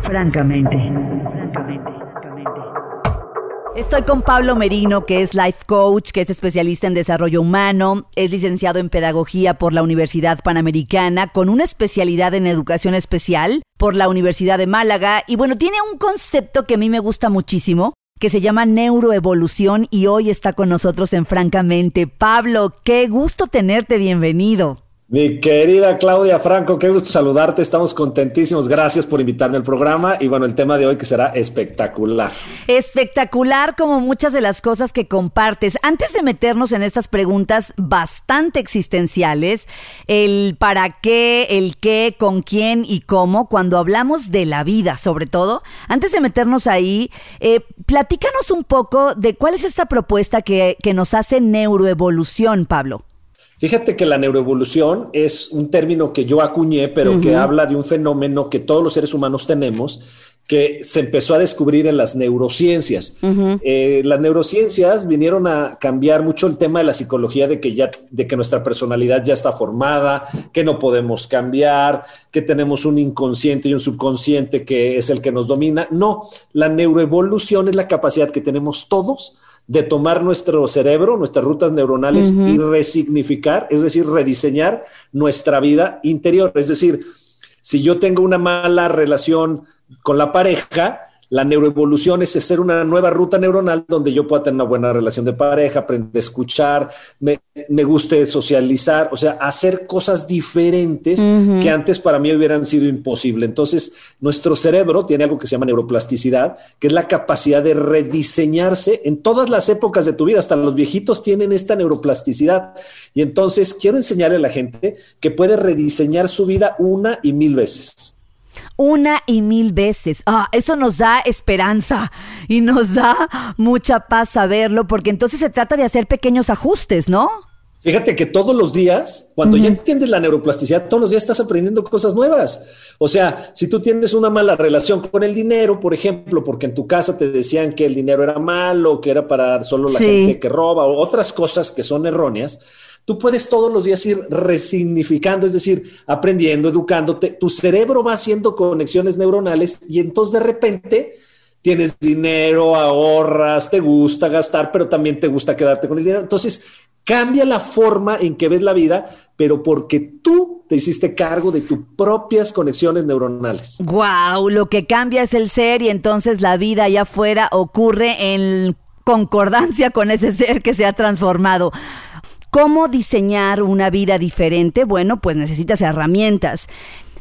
Francamente, francamente, Estoy con Pablo Merino, que es life coach, que es especialista en desarrollo humano, es licenciado en pedagogía por la Universidad Panamericana, con una especialidad en educación especial por la Universidad de Málaga. Y bueno, tiene un concepto que a mí me gusta muchísimo, que se llama neuroevolución y hoy está con nosotros en Francamente. Pablo, qué gusto tenerte, bienvenido. Mi querida Claudia Franco, qué gusto saludarte. Estamos contentísimos. Gracias por invitarme al programa. Y bueno, el tema de hoy que será espectacular. Espectacular como muchas de las cosas que compartes. Antes de meternos en estas preguntas bastante existenciales, el para qué, el qué, con quién y cómo, cuando hablamos de la vida sobre todo, antes de meternos ahí, eh, platícanos un poco de cuál es esta propuesta que, que nos hace neuroevolución, Pablo. Fíjate que la neuroevolución es un término que yo acuñé, pero que habla de un fenómeno que todos los seres humanos tenemos, que se empezó a descubrir en las neurociencias. Eh, las neurociencias vinieron a cambiar mucho el tema de la psicología, de que ya, de que nuestra personalidad ya está formada, que no podemos cambiar, que tenemos un inconsciente y un subconsciente que es el que nos domina. No, la neuroevolución es la capacidad que tenemos todos de tomar nuestro cerebro, nuestras rutas neuronales y resignificar, es decir, rediseñar nuestra vida interior. Es decir, si yo tengo una mala relación con la pareja, la neuroevolución es hacer una nueva ruta neuronal donde yo pueda tener una buena relación de pareja, aprender a escuchar, me, guste socializar, o sea, hacer cosas diferentes que antes para mí hubieran sido imposible. Entonces, nuestro cerebro tiene algo que se llama neuroplasticidad, que es la capacidad de rediseñarse en todas las épocas de tu vida. Hasta los viejitos tienen esta neuroplasticidad. Y entonces quiero enseñarle a la gente que puede rediseñar su vida una y mil veces una y mil veces. Ah, eso nos da esperanza y nos da mucha paz saberlo, porque entonces se trata de hacer pequeños ajustes, ¿no? Fíjate que todos los días, cuando ya entiendes la neuroplasticidad, todos los días estás aprendiendo cosas nuevas. O sea, si tú tienes una mala relación con el dinero, por ejemplo, porque en tu casa te decían que el dinero era malo, que era para solo la gente que roba o otras cosas que son erróneas, Tú puedes todos los días ir resignificando, es decir, aprendiendo, educándote. Tu cerebro va haciendo conexiones neuronales y entonces de repente tienes dinero, ahorras, te gusta gastar, pero también te gusta quedarte con el dinero. Entonces cambia la forma en que ves la vida, pero porque tú te hiciste cargo de tus propias conexiones neuronales. Wow, lo que cambia es el ser y entonces la vida allá afuera ocurre en concordancia con ese ser que se ha transformado. ¿Cómo diseñar una vida diferente? Bueno, pues necesitas herramientas.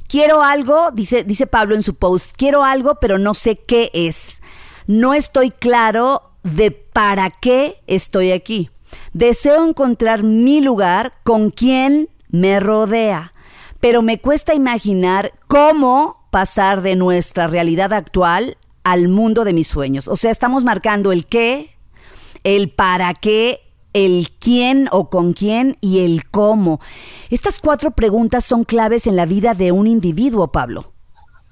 Quiero algo, dice, dice Pablo en su post, quiero algo, pero no sé qué es. No estoy claro de para qué estoy aquí. Deseo encontrar mi lugar con quien me rodea, pero me cuesta imaginar cómo pasar de nuestra realidad actual al mundo de mis sueños. O sea, estamos marcando el qué, el para qué el quién o con quién y el cómo. Estas cuatro preguntas son claves en la vida de un individuo, Pablo.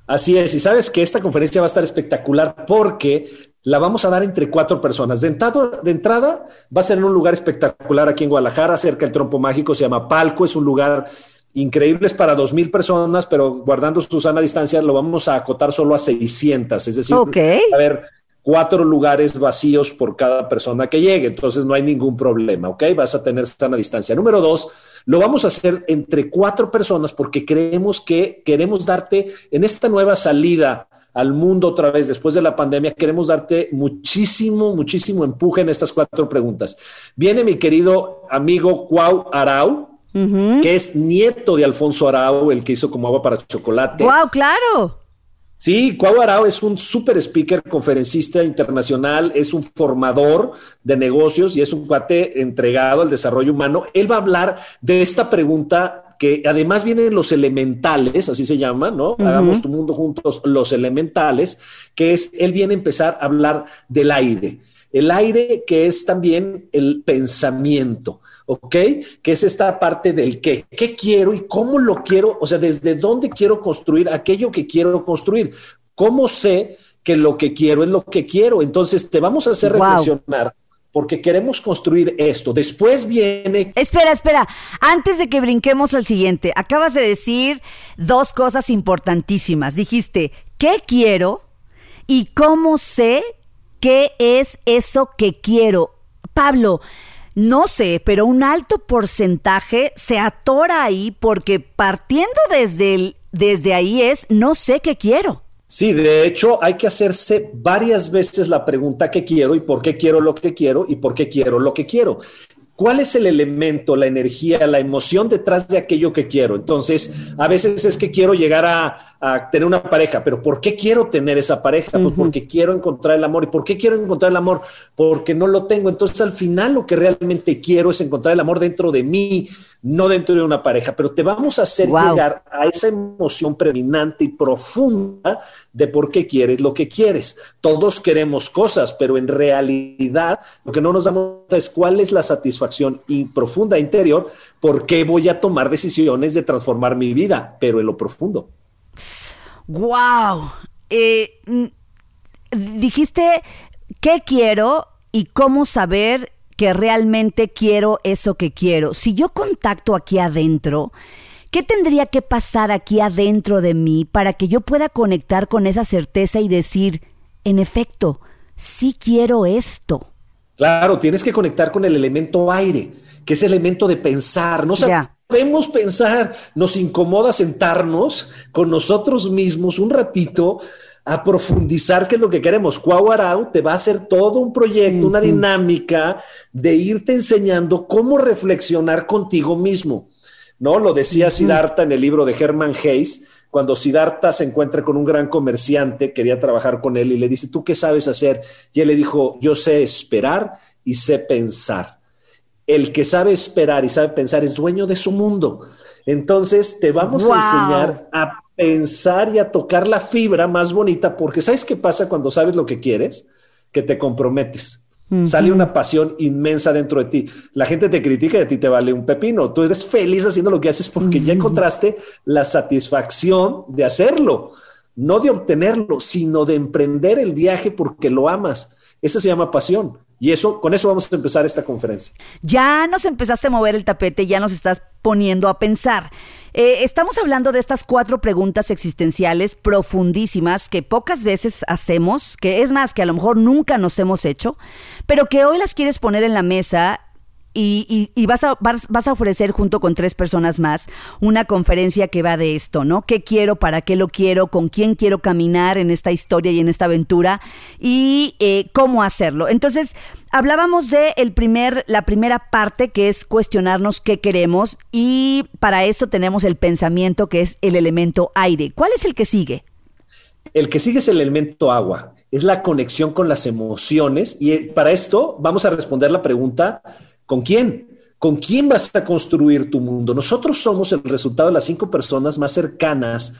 Así es, y sabes que esta conferencia va a estar espectacular porque la vamos a dar entre cuatro personas. De entrada, de entrada va a ser en un lugar espectacular aquí en Guadalajara, cerca del Trompo Mágico, se llama Palco, es un lugar increíble es para dos mil personas, pero guardando su sana distancia lo vamos a acotar solo a 600, es decir, a ver, cuatro lugares vacíos por cada persona que llegue, entonces no hay ningún problema, ¿ok? Vas a tener sana distancia. Número dos, lo vamos a hacer entre cuatro personas porque creemos que queremos darte en esta nueva salida al mundo otra vez después de la pandemia, queremos darte muchísimo, muchísimo empuje en estas cuatro preguntas. Viene mi querido amigo Cuau Arau, que es nieto de Alfonso Arau, el que hizo como agua para chocolate. ¡Wow, claro! Sí, Cuau Arao es un super speaker, conferencista internacional, es un formador de negocios y es un cuate entregado al desarrollo humano. Él va a hablar de esta pregunta que además vienen los elementales, así se llama, ¿no? Hagamos tu mundo juntos, los elementales, que es, él viene a empezar a hablar del aire. El aire que es también el pensamiento. ¿Ok? Que es esta parte del qué. ¿Qué quiero y cómo lo quiero? O sea, desde dónde quiero construir aquello que quiero construir. ¿Cómo sé que lo que quiero es lo que quiero? Entonces, te vamos a hacer reflexionar porque queremos construir esto. Después viene... Espera, espera, antes de que brinquemos al siguiente, acabas de decir dos cosas importantísimas. Dijiste, ¿qué quiero? ¿Y cómo sé qué es eso que quiero? Pablo, no sé, pero un alto porcentaje se atora ahí porque partiendo desde, el, desde ahí es, no sé qué quiero. Sí, de hecho hay que hacerse varias veces la pregunta qué quiero y por qué quiero lo que quiero y por qué quiero lo que quiero. ¿Cuál es el elemento, la energía, la emoción detrás de aquello que quiero? Entonces, a veces es que quiero llegar a, tener una pareja, pero ¿por qué quiero tener esa pareja? Pues porque quiero encontrar el amor. ¿Y por qué quiero encontrar el amor? Porque no lo tengo. Entonces, al final lo que realmente quiero es encontrar el amor dentro de mí, no dentro de una pareja, pero te vamos a hacer llegar a esa emoción predominante y profunda de por qué quieres lo que quieres. Todos queremos cosas, pero en realidad lo que no nos damos cuenta es cuál es la satisfacción y profunda interior, por qué voy a tomar decisiones de transformar mi vida, pero en lo profundo. Wow. Eh, dijiste qué quiero y cómo saber que realmente quiero eso que quiero. Si yo contacto aquí adentro, ¿qué tendría que pasar aquí adentro de mí para que yo pueda conectar con esa certeza y decir, en efecto, sí quiero esto? Claro, tienes que conectar con el elemento aire, que es el elemento de pensar. No sabemos pensar, nos incomoda sentarnos con nosotros mismos un ratito a profundizar qué es lo que queremos. Cuauarau te va a hacer todo un proyecto, una dinámica de irte enseñando cómo reflexionar contigo mismo. ¿No? Lo decía Siddhartha en el libro de Herman Hayes, cuando Siddhartha se encuentra con un gran comerciante, quería trabajar con él y le dice, ¿tú qué sabes hacer? Y él le dijo, yo sé esperar y sé pensar. El que sabe esperar y sabe pensar es dueño de su mundo. Entonces te vamos a enseñar a pensar y a tocar la fibra más bonita, porque ¿sabes qué pasa cuando sabes lo que quieres? Que te comprometes. Sale una pasión inmensa dentro de ti. La gente te critica y a ti te vale un pepino. Tú eres feliz haciendo lo que haces porque ya encontraste la satisfacción de hacerlo, no de obtenerlo, sino de emprender el viaje porque lo amas. Eso se llama pasión. Y eso, con eso vamos a empezar esta conferencia. Ya nos empezaste a mover el tapete, ya nos estás poniendo a pensar. Eh, estamos hablando de estas cuatro preguntas existenciales profundísimas que pocas veces hacemos, que es más, que a lo mejor nunca nos hemos hecho, pero que hoy las quieres poner en la mesa y, vas, a, vas, a ofrecer junto con tres personas más una conferencia que va de esto, ¿no? ¿Qué quiero? ¿Para qué lo quiero? ¿Con quién quiero caminar en esta historia y en esta aventura? Y eh, cómo hacerlo. Entonces, hablábamos de el primer, la primera parte que es cuestionarnos qué queremos y para eso tenemos el pensamiento que es el elemento aire. ¿Cuál es el que sigue? El que sigue es el elemento agua, es la conexión con las emociones y eh, para esto vamos a responder la pregunta ¿Con quién? ¿Con quién vas a construir tu mundo? Nosotros somos el resultado de las cinco personas más cercanas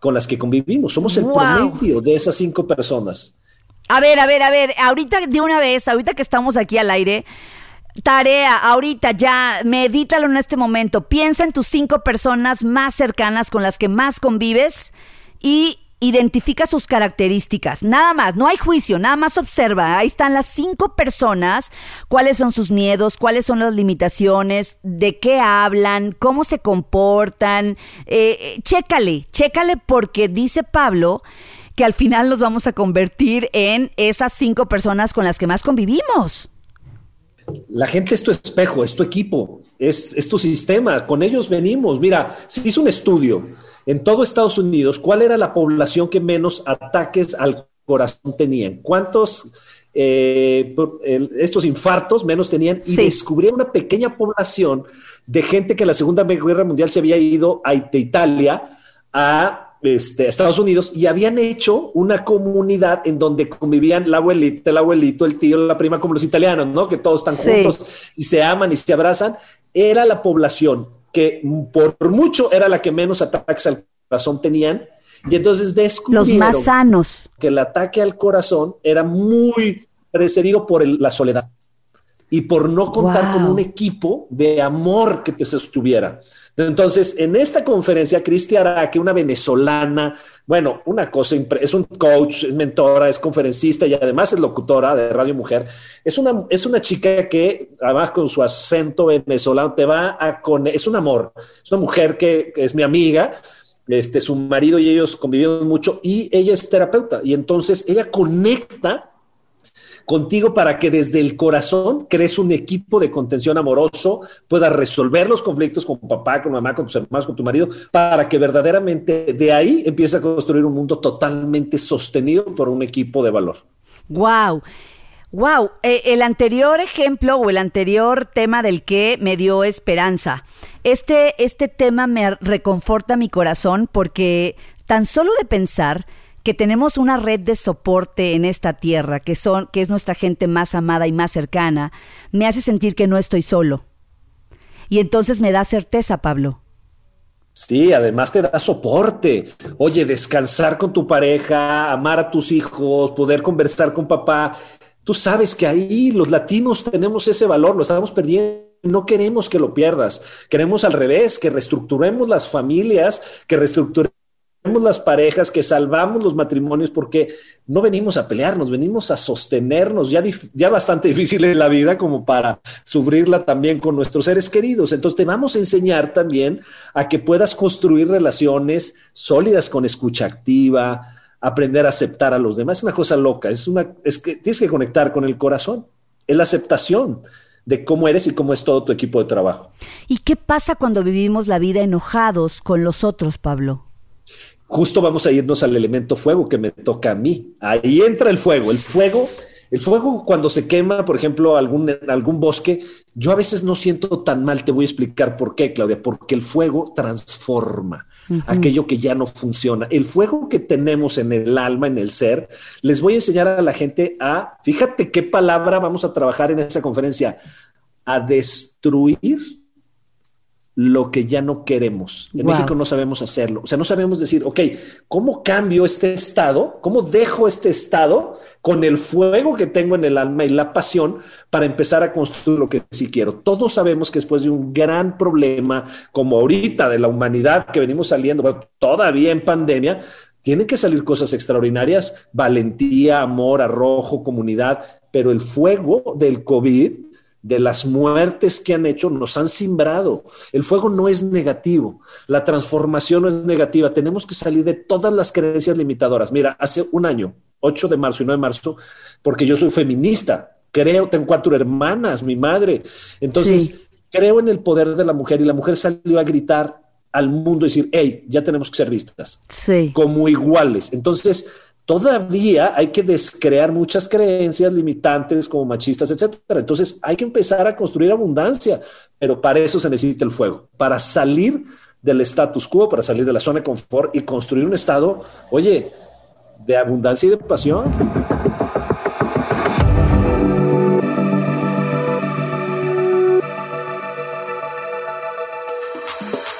con las que convivimos. Somos el promedio de esas cinco personas. A ver, a ver, a ver, ahorita de una vez, ahorita que estamos aquí al aire, tarea, ahorita ya, medítalo en este momento. Piensa en tus cinco personas más cercanas con las que más convives y identifica sus características, nada más, no hay juicio, nada más observa, ahí están las cinco personas, cuáles son sus miedos, cuáles son las limitaciones, de qué hablan, cómo se comportan, eh, eh, chécale, chécale porque dice Pablo que al final nos vamos a convertir en esas cinco personas con las que más convivimos. La gente es tu espejo, es tu equipo, es, es tu sistema, con ellos venimos. Mira, se hizo un estudio en todo Estados Unidos, ¿cuál era la población que menos ataques al corazón tenían? ¿Cuántos eh, estos infartos menos tenían? Y descubrieron una pequeña población de gente que en la Segunda Guerra Mundial se había ido a, de Italia a este, Estados Unidos y habían hecho una comunidad en donde convivían la abuelita, el abuelito, el tío, la prima, como los italianos, ¿no? Que todos están juntos y se aman y se abrazan. Era la población que por mucho era la que menos ataques al corazón tenían. Y entonces descubrieron los más sanos. que el ataque al corazón era muy precedido por la soledad. Y por no contar con un equipo de amor que te sostuviera. Entonces, en esta conferencia, Cristi que una venezolana, bueno, una cosa, es un coach, es mentora, es conferencista y además es locutora de Radio Mujer. Es una, es una chica que, además con su acento venezolano, te va a con es un amor. Es una mujer que, que es mi amiga, este, su marido y ellos convivieron mucho y ella es terapeuta y entonces ella conecta contigo para que desde el corazón crees un equipo de contención amoroso, puedas resolver los conflictos con papá, con mamá, con tus hermanos, con tu marido, para que verdaderamente de ahí empiece a construir un mundo totalmente sostenido por un equipo de valor. Wow. Wow, eh, el anterior ejemplo o el anterior tema del que me dio esperanza. Este, este tema me reconforta mi corazón porque tan solo de pensar que tenemos una red de soporte en esta tierra, que, son, que es nuestra gente más amada y más cercana, me hace sentir que no estoy solo. Y entonces me da certeza, Pablo. Sí, además te da soporte. Oye, descansar con tu pareja, amar a tus hijos, poder conversar con papá. Tú sabes que ahí los latinos tenemos ese valor, lo estamos perdiendo. No queremos que lo pierdas. Queremos al revés, que reestructuremos las familias, que reestructuremos las parejas, que salvamos los matrimonios, porque no venimos a pelearnos, venimos a sostenernos, ya, ya bastante difícil es la vida como para sufrirla también con nuestros seres queridos. Entonces te vamos a enseñar también a que puedas construir relaciones sólidas con escucha activa, aprender a aceptar a los demás. Es una cosa loca, es, una, es que tienes que conectar con el corazón, es la aceptación de cómo eres y cómo es todo tu equipo de trabajo. ¿Y qué pasa cuando vivimos la vida enojados con los otros, Pablo? Justo vamos a irnos al elemento fuego que me toca a mí. Ahí entra el fuego. El fuego, el fuego cuando se quema, por ejemplo, algún, algún bosque, yo a veces no siento tan mal. Te voy a explicar por qué, Claudia, porque el fuego transforma aquello que ya no funciona. El fuego que tenemos en el alma, en el ser, les voy a enseñar a la gente a, fíjate qué palabra vamos a trabajar en esa conferencia, a destruir lo que ya no queremos. En México no sabemos hacerlo. O sea, no sabemos decir, ok, ¿cómo cambio este estado? ¿Cómo dejo este estado con el fuego que tengo en el alma y la pasión para empezar a construir lo que sí quiero? Todos sabemos que después de un gran problema como ahorita de la humanidad que venimos saliendo, todavía en pandemia, tienen que salir cosas extraordinarias, valentía, amor, arrojo, comunidad, pero el fuego del COVID de las muertes que han hecho, nos han simbrado. El fuego no es negativo, la transformación no es negativa. Tenemos que salir de todas las creencias limitadoras. Mira, hace un año, 8 de marzo y 9 de marzo, porque yo soy feminista, creo, tengo cuatro hermanas, mi madre. Entonces, creo en el poder de la mujer y la mujer salió a gritar al mundo y decir, hey, ya tenemos que ser vistas sí. como iguales. Entonces, todavía hay que descrear muchas creencias limitantes como machistas, etcétera. Entonces hay que empezar a construir abundancia, pero para eso se necesita el fuego, para salir del status quo, para salir de la zona de confort y construir un estado, oye, de abundancia y de pasión.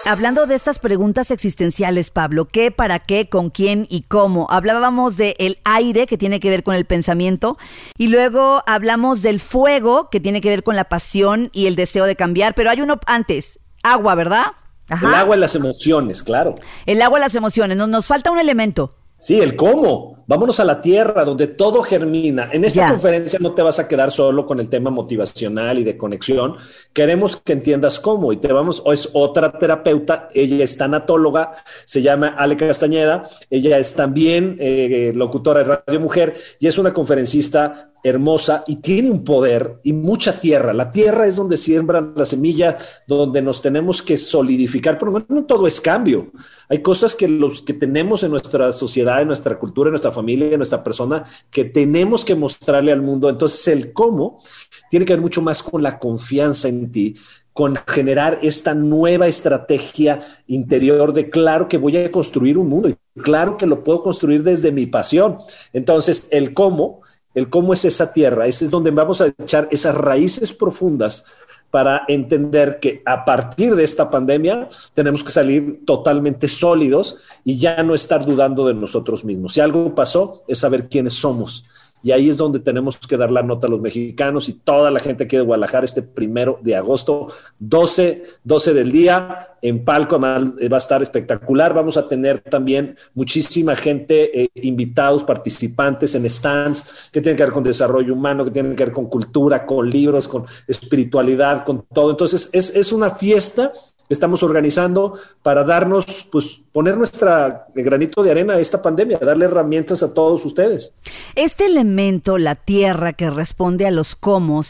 Hablando de estas preguntas existenciales, Pablo, ¿qué, para qué, con quién y cómo? Hablábamos del el aire, que tiene que ver con el pensamiento, y luego hablamos del fuego, que tiene que ver con la pasión y el deseo de cambiar, pero hay uno antes, agua, ¿verdad? El agua y las emociones, claro. El agua y las emociones, nos, nos falta un elemento. Sí, el cómo. Vámonos a la tierra donde todo germina. En esta conferencia no te vas a quedar solo con el tema motivacional y de conexión. Queremos que entiendas cómo y te vamos, es otra terapeuta, ella es tanatóloga, se llama Ale Castañeda, ella es también eh, locutora de Radio Mujer y es una conferencista hermosa y tiene un poder y mucha tierra. La tierra es donde siembran la semilla, donde nos tenemos que solidificar, pero no todo es cambio. Hay cosas que los que tenemos en nuestra sociedad, en nuestra cultura, en nuestra familia, en nuestra persona, que tenemos que mostrarle al mundo. Entonces el cómo tiene que ver mucho más con la confianza en ti, con generar esta nueva estrategia interior de claro que voy a construir un mundo y claro que lo puedo construir desde mi pasión. Entonces el cómo el cómo es esa tierra, ese es donde vamos a echar esas raíces profundas para entender que a partir de esta pandemia tenemos que salir totalmente sólidos y ya no estar dudando de nosotros mismos. Si algo pasó, es saber quiénes somos y ahí es donde tenemos que dar la nota a los mexicanos y toda la gente que de Guadalajara este primero de agosto, 12, 12 del día, en Palco va a estar espectacular. Vamos a tener también muchísima gente, eh, invitados, participantes en stands que tienen que ver con desarrollo humano, que tienen que ver con cultura, con libros, con espiritualidad, con todo. Entonces, es, es una fiesta estamos organizando para darnos, pues, poner nuestra granito de arena a esta pandemia, darle herramientas a todos ustedes. Este elemento, la tierra que responde a los cómo,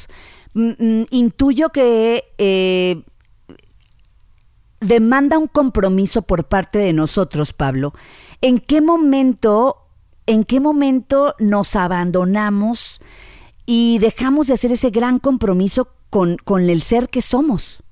mm, mm, intuyo que eh, demanda un compromiso por parte de nosotros, Pablo. ¿En qué momento, en qué momento nos abandonamos y dejamos de hacer ese gran compromiso con, con el ser que somos?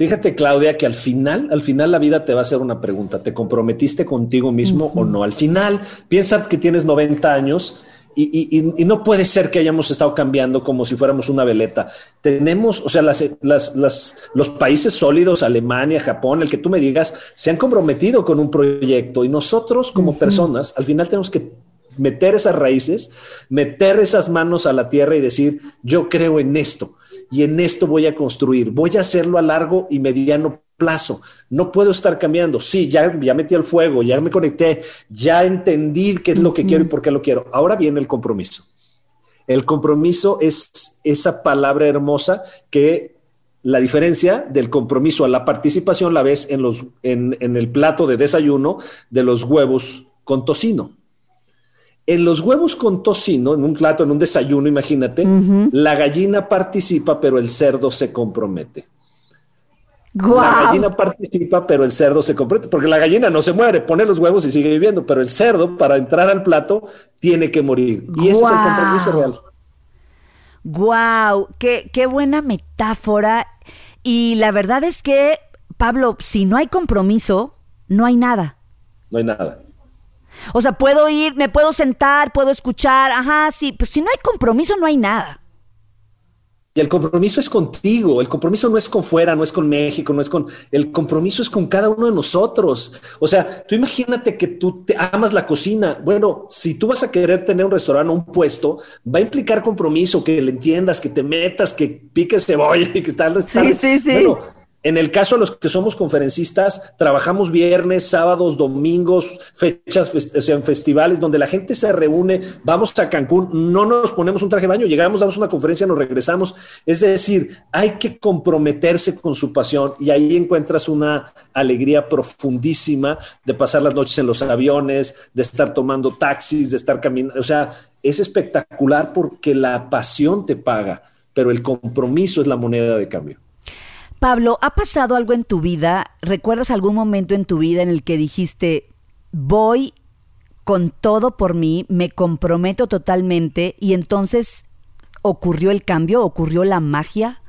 Fíjate, Claudia, que al final, al final la vida te va a hacer una pregunta. ¿Te comprometiste contigo mismo o no? Al final, piensa que tienes 90 años y, no puede ser que hayamos estado cambiando como si fuéramos una veleta. Tenemos, o sea, las, los países sólidos, Alemania, Japón, el que tú me digas, se han comprometido con un proyecto y nosotros como personas, al final tenemos que meter esas raíces, meter esas manos a la tierra y decir, yo creo en esto y en esto voy a construir, voy a hacerlo a largo y mediano plazo. No puedo estar cambiando. Sí, ya, ya metí el fuego, ya me conecté, ya entendí qué es lo que quiero y por qué lo quiero. Ahora viene el compromiso. El compromiso es esa palabra hermosa que la diferencia del compromiso a la participación la ves en, los, en, el plato de desayuno de los huevos con tocino. En los huevos con tocino, en un plato, en un desayuno, imagínate, la gallina participa, pero el cerdo se compromete. La gallina participa, pero el cerdo se compromete, porque la gallina no se muere, pone los huevos y sigue viviendo, pero el cerdo, para entrar al plato, tiene que morir. Y ese es el compromiso real. ¡Guau! Qué, qué buena metáfora! Y la verdad es que, Pablo, si no hay compromiso, no hay nada. No hay nada. O sea, puedo ir, me puedo sentar, puedo escuchar, ajá, sí, pues si no hay compromiso, no hay nada. Y el compromiso es contigo, el compromiso no es con fuera, no es con México, no es con, el compromiso es con cada uno de nosotros. O sea, tú imagínate que tú te amas la cocina. Bueno, si tú vas a querer tener un restaurante o un puesto, va a implicar compromiso, que le entiendas, que te metas, que piques cebolla y que tal. Sí, sí, sí. En el caso de los que somos conferencistas, trabajamos viernes, sábados, domingos, fechas, o sea, en festivales donde la gente se reúne, vamos a Cancún, no nos ponemos un traje de baño, llegamos, damos una conferencia, nos regresamos. Es decir, hay que comprometerse con su pasión y ahí encuentras una alegría profundísima de pasar las noches en los aviones, de estar tomando taxis, de estar caminando. O sea, es espectacular porque la pasión te paga, pero el compromiso es la moneda de cambio. Pablo, ¿ha pasado algo en tu vida? ¿Recuerdas algún momento en tu vida en el que dijiste, voy con todo por mí, me comprometo totalmente y entonces ocurrió el cambio, ocurrió la magia?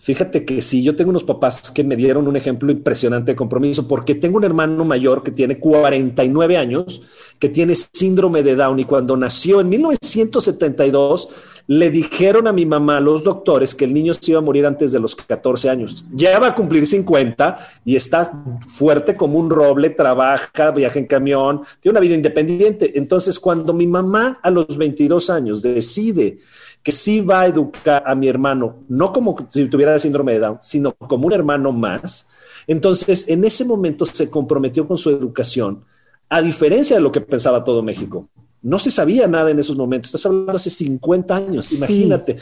Fíjate que sí, yo tengo unos papás que me dieron un ejemplo impresionante de compromiso, porque tengo un hermano mayor que tiene 49 años, que tiene síndrome de Down y cuando nació en 1972 le dijeron a mi mamá, los doctores, que el niño se iba a morir antes de los 14 años. Ya va a cumplir 50 y está fuerte como un roble, trabaja, viaja en camión, tiene una vida independiente. Entonces, cuando mi mamá a los 22 años decide que sí va a educar a mi hermano, no como si tuviera síndrome de Down, sino como un hermano más, entonces en ese momento se comprometió con su educación, a diferencia de lo que pensaba todo México. No se sabía nada en esos momentos. Estás hablando hace 50 años, imagínate.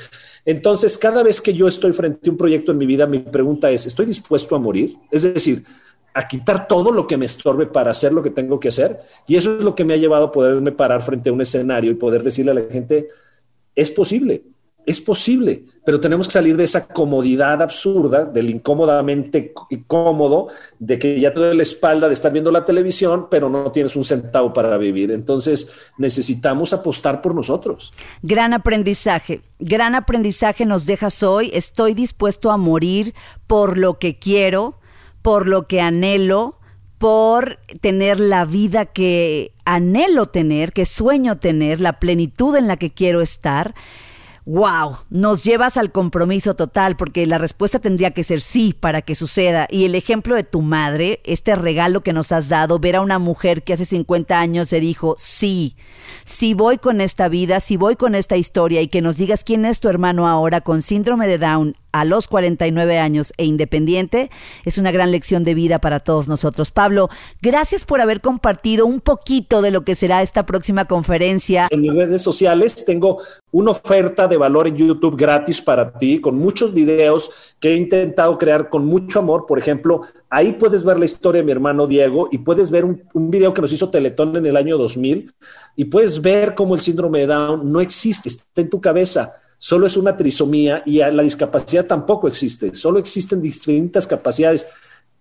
Entonces, cada vez que yo estoy frente a un proyecto en mi vida, mi pregunta es, ¿estoy dispuesto a morir? Es decir, a quitar todo lo que me estorbe para hacer lo que tengo que hacer. Y eso es lo que me ha llevado a poderme parar frente a un escenario y poder decirle a la gente, es posible, es posible, pero tenemos que salir de esa comodidad absurda, del incómodamente cómodo, de que ya te doy la espalda de estar viendo la televisión, pero no tienes un centavo para vivir. Entonces necesitamos apostar por nosotros. Gran aprendizaje, gran aprendizaje nos dejas hoy. Estoy dispuesto a morir por lo que quiero, por lo que anhelo, por tener la vida que anhelo tener, que sueño tener, la plenitud en la que quiero estar Wow, nos llevas al compromiso total porque la respuesta tendría que ser sí para que suceda. Y el ejemplo de tu madre, este regalo que nos has dado, ver a una mujer que hace 50 años se dijo sí, si voy con esta vida, si voy con esta historia y que nos digas quién es tu hermano ahora con síndrome de Down a los 49 años e independiente, es una gran lección de vida para todos nosotros. Pablo, gracias por haber compartido un poquito de lo que será esta próxima conferencia. En mis redes sociales tengo una oferta valor en YouTube gratis para ti, con muchos videos que he intentado crear con mucho amor. Por ejemplo, ahí puedes ver la historia de mi hermano Diego y puedes ver un, un video que nos hizo Teletón en el año 2000 y puedes ver cómo el síndrome de Down no existe, está en tu cabeza solo es una trisomía y la discapacidad tampoco existe, solo existen distintas capacidades.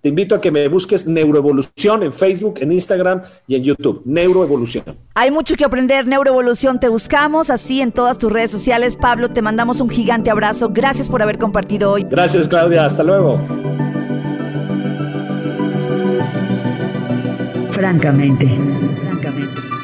Te invito a que me busques Neuroevolución en Facebook, en Instagram y en YouTube. Neuroevolución. Hay mucho que aprender, Neuroevolución. Te buscamos así en todas tus redes sociales. Pablo, te mandamos un gigante abrazo. Gracias por haber compartido hoy. Gracias, Claudia. Hasta luego. Francamente, francamente.